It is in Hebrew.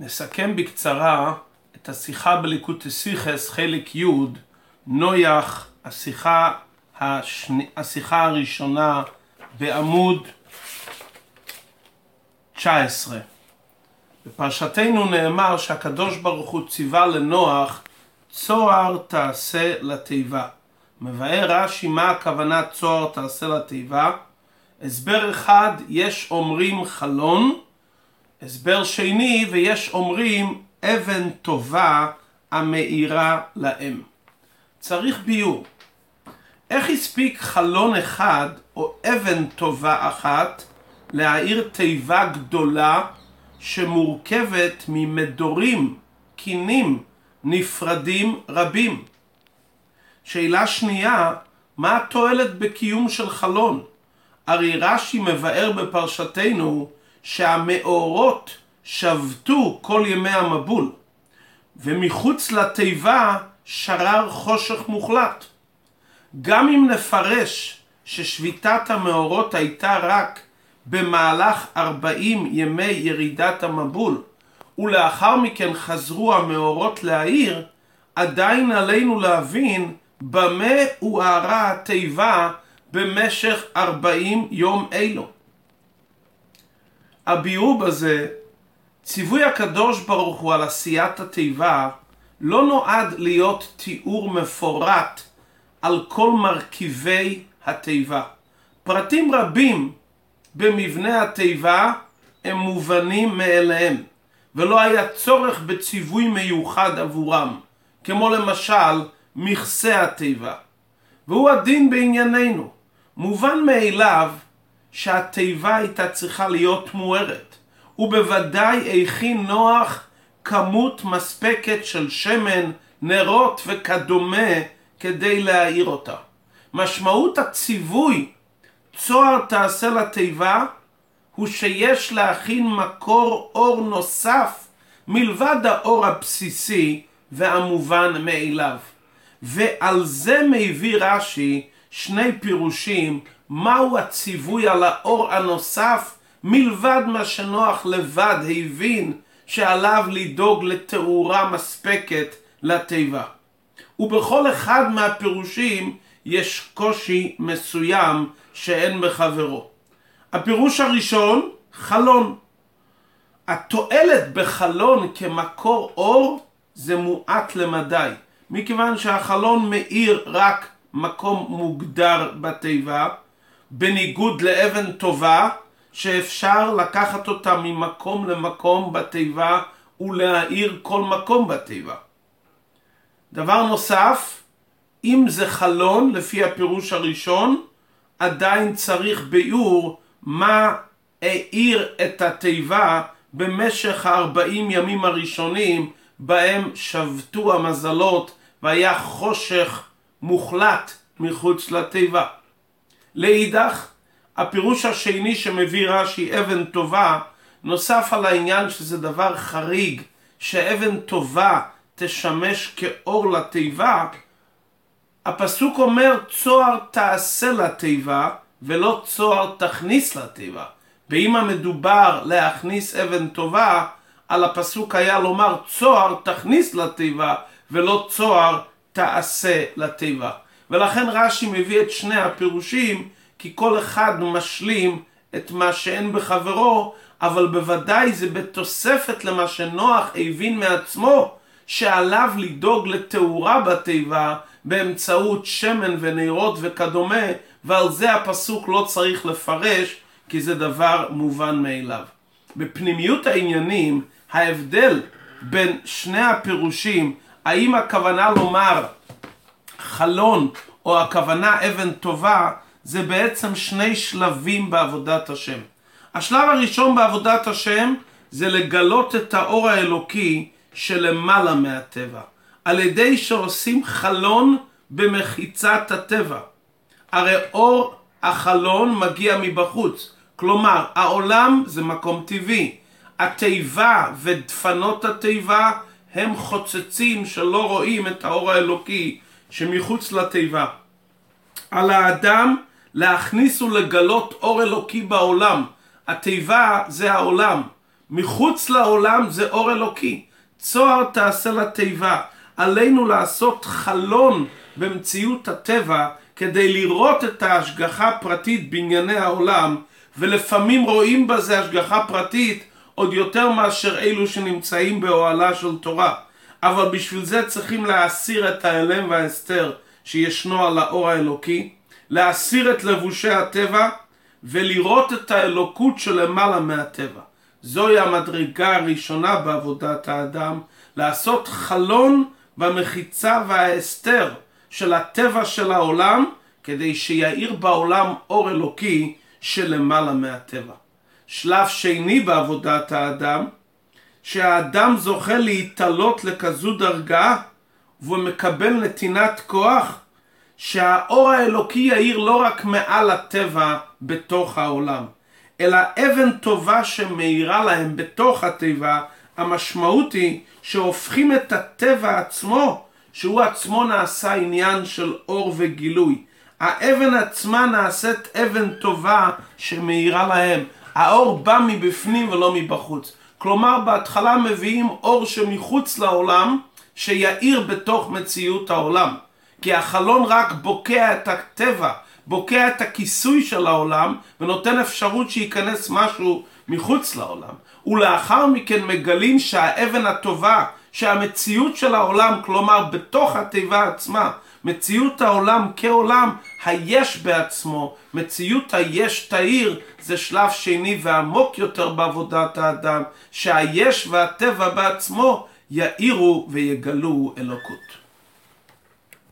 נסכם בקצרה את השיחה בליקוטי סיכס חלק י' נויח השיחה, השני, השיחה הראשונה בעמוד 19 בפרשתנו נאמר שהקדוש ברוך הוא ציווה לנוח צוהר תעשה לתיבה מבאר רש"י מה הכוונה צוהר תעשה לתיבה הסבר אחד יש אומרים חלון הסבר שני ויש אומרים אבן טובה המאירה להם צריך ביור איך הספיק חלון אחד או אבן טובה אחת להאיר תיבה גדולה שמורכבת ממדורים, קינים, נפרדים רבים. שאלה שנייה, מה התועלת בקיום של חלון? הרי רש"י מבאר בפרשתנו שהמאורות שבתו כל ימי המבול, ומחוץ לתיבה שרר חושך מוחלט. גם אם נפרש ששביתת המאורות הייתה רק במהלך 40 ימי ירידת המבול, ולאחר מכן חזרו המאורות להעיר, עדיין עלינו להבין במה הוארה התיבה במשך 40 יום אלו. הביאור בזה, ציווי הקדוש ברוך הוא על עשיית התיבה לא נועד להיות תיאור מפורט על כל מרכיבי התיבה. פרטים רבים במבנה התיבה הם מובנים מאליהם, ולא היה צורך בציווי מיוחד עבורם, כמו למשל מכסה התיבה. והוא הדין בענייננו. מובן מאליו שהתיבה הייתה צריכה להיות מוארת, ובוודאי הכין נוח כמות מספקת של שמן, נרות וכדומה כדי להאיר אותה. משמעות הציווי צוהר תעשה לתיבה הוא שיש להכין מקור אור נוסף מלבד האור הבסיסי והמובן מאליו. ועל זה מביא רש"י שני פירושים מהו הציווי על האור הנוסף מלבד מה שנוח לבד הבין שעליו לדאוג לתאורה מספקת לתיבה. ובכל אחד מהפירושים יש קושי מסוים שאין בחברו. הפירוש הראשון, חלון. התועלת בחלון כמקור אור זה מועט למדי, מכיוון שהחלון מאיר רק מקום מוגדר בתיבה, בניגוד לאבן טובה, שאפשר לקחת אותה ממקום למקום בתיבה ולהאיר כל מקום בתיבה. דבר נוסף, אם זה חלון, לפי הפירוש הראשון, עדיין צריך ביאור מה האיר את התיבה במשך הארבעים ימים הראשונים בהם שבתו המזלות והיה חושך מוחלט מחוץ לתיבה. לאידך, הפירוש השני שמביא רש"י אבן טובה נוסף על העניין שזה דבר חריג שאבן טובה תשמש כאור לתיבה הפסוק אומר צוהר תעשה לתיבה ולא צוהר תכניס לתיבה ואם המדובר להכניס אבן טובה על הפסוק היה לומר צוהר תכניס לתיבה ולא צוהר תעשה לתיבה ולכן רש"י מביא את שני הפירושים כי כל אחד משלים את מה שאין בחברו אבל בוודאי זה בתוספת למה שנוח הבין מעצמו שעליו לדאוג לתאורה בתיבה באמצעות שמן ונרות וכדומה, ועל זה הפסוק לא צריך לפרש, כי זה דבר מובן מאליו. בפנימיות העניינים, ההבדל בין שני הפירושים, האם הכוונה לומר חלון או הכוונה אבן טובה, זה בעצם שני שלבים בעבודת השם. השלב הראשון בעבודת השם זה לגלות את האור האלוקי שלמעלה מהטבע. על ידי שעושים חלון במחיצת הטבע. הרי אור החלון מגיע מבחוץ, כלומר העולם זה מקום טבעי. התיבה ודפנות התיבה הם חוצצים שלא רואים את האור האלוקי שמחוץ לתיבה. על האדם להכניס ולגלות אור אלוקי בעולם. התיבה זה העולם. מחוץ לעולם זה אור אלוקי. צוהר תעשה לתיבה. עלינו לעשות חלון במציאות הטבע כדי לראות את ההשגחה הפרטית בענייני העולם, ולפעמים רואים בזה השגחה פרטית עוד יותר מאשר אלו שנמצאים באוהלה של תורה. אבל בשביל זה צריכים להסיר את ההלם וההסתר שישנו על האור האלוקי, להסיר את לבושי הטבע ולראות את האלוקות שלמעלה מהטבע. זוהי המדרגה הראשונה בעבודת האדם, לעשות חלון במחיצה וההסתר של הטבע של העולם, כדי שיאיר בעולם אור אלוקי שלמעלה מהטבע. שלב שני בעבודת האדם, שהאדם זוכה להתעלות לכזו דרגה והוא מקבל נתינת כוח שהאור האלוקי יאיר לא רק מעל הטבע בתוך העולם, אלא אבן טובה שמאירה להם בתוך התיבה, המשמעות היא שהופכים את הטבע עצמו, שהוא עצמו נעשה עניין של אור וגילוי. האבן עצמה נעשית אבן טובה שמאירה להם. האור בא מבפנים ולא מבחוץ. כלומר, בהתחלה מביאים אור שמחוץ לעולם, שיאיר בתוך מציאות העולם. כי החלון רק בוקע את הטבע, בוקע את הכיסוי של העולם, ונותן אפשרות שייכנס משהו מחוץ לעולם. ולאחר מכן מגלים שהאבן הטובה, שהמציאות של העולם, כלומר בתוך התיבה עצמה, מציאות העולם כעולם, היש בעצמו, מציאות היש תאיר, זה שלב שני ועמוק יותר בעבודת האדם, שהיש והטבע בעצמו יאירו ויגלו אלוקות.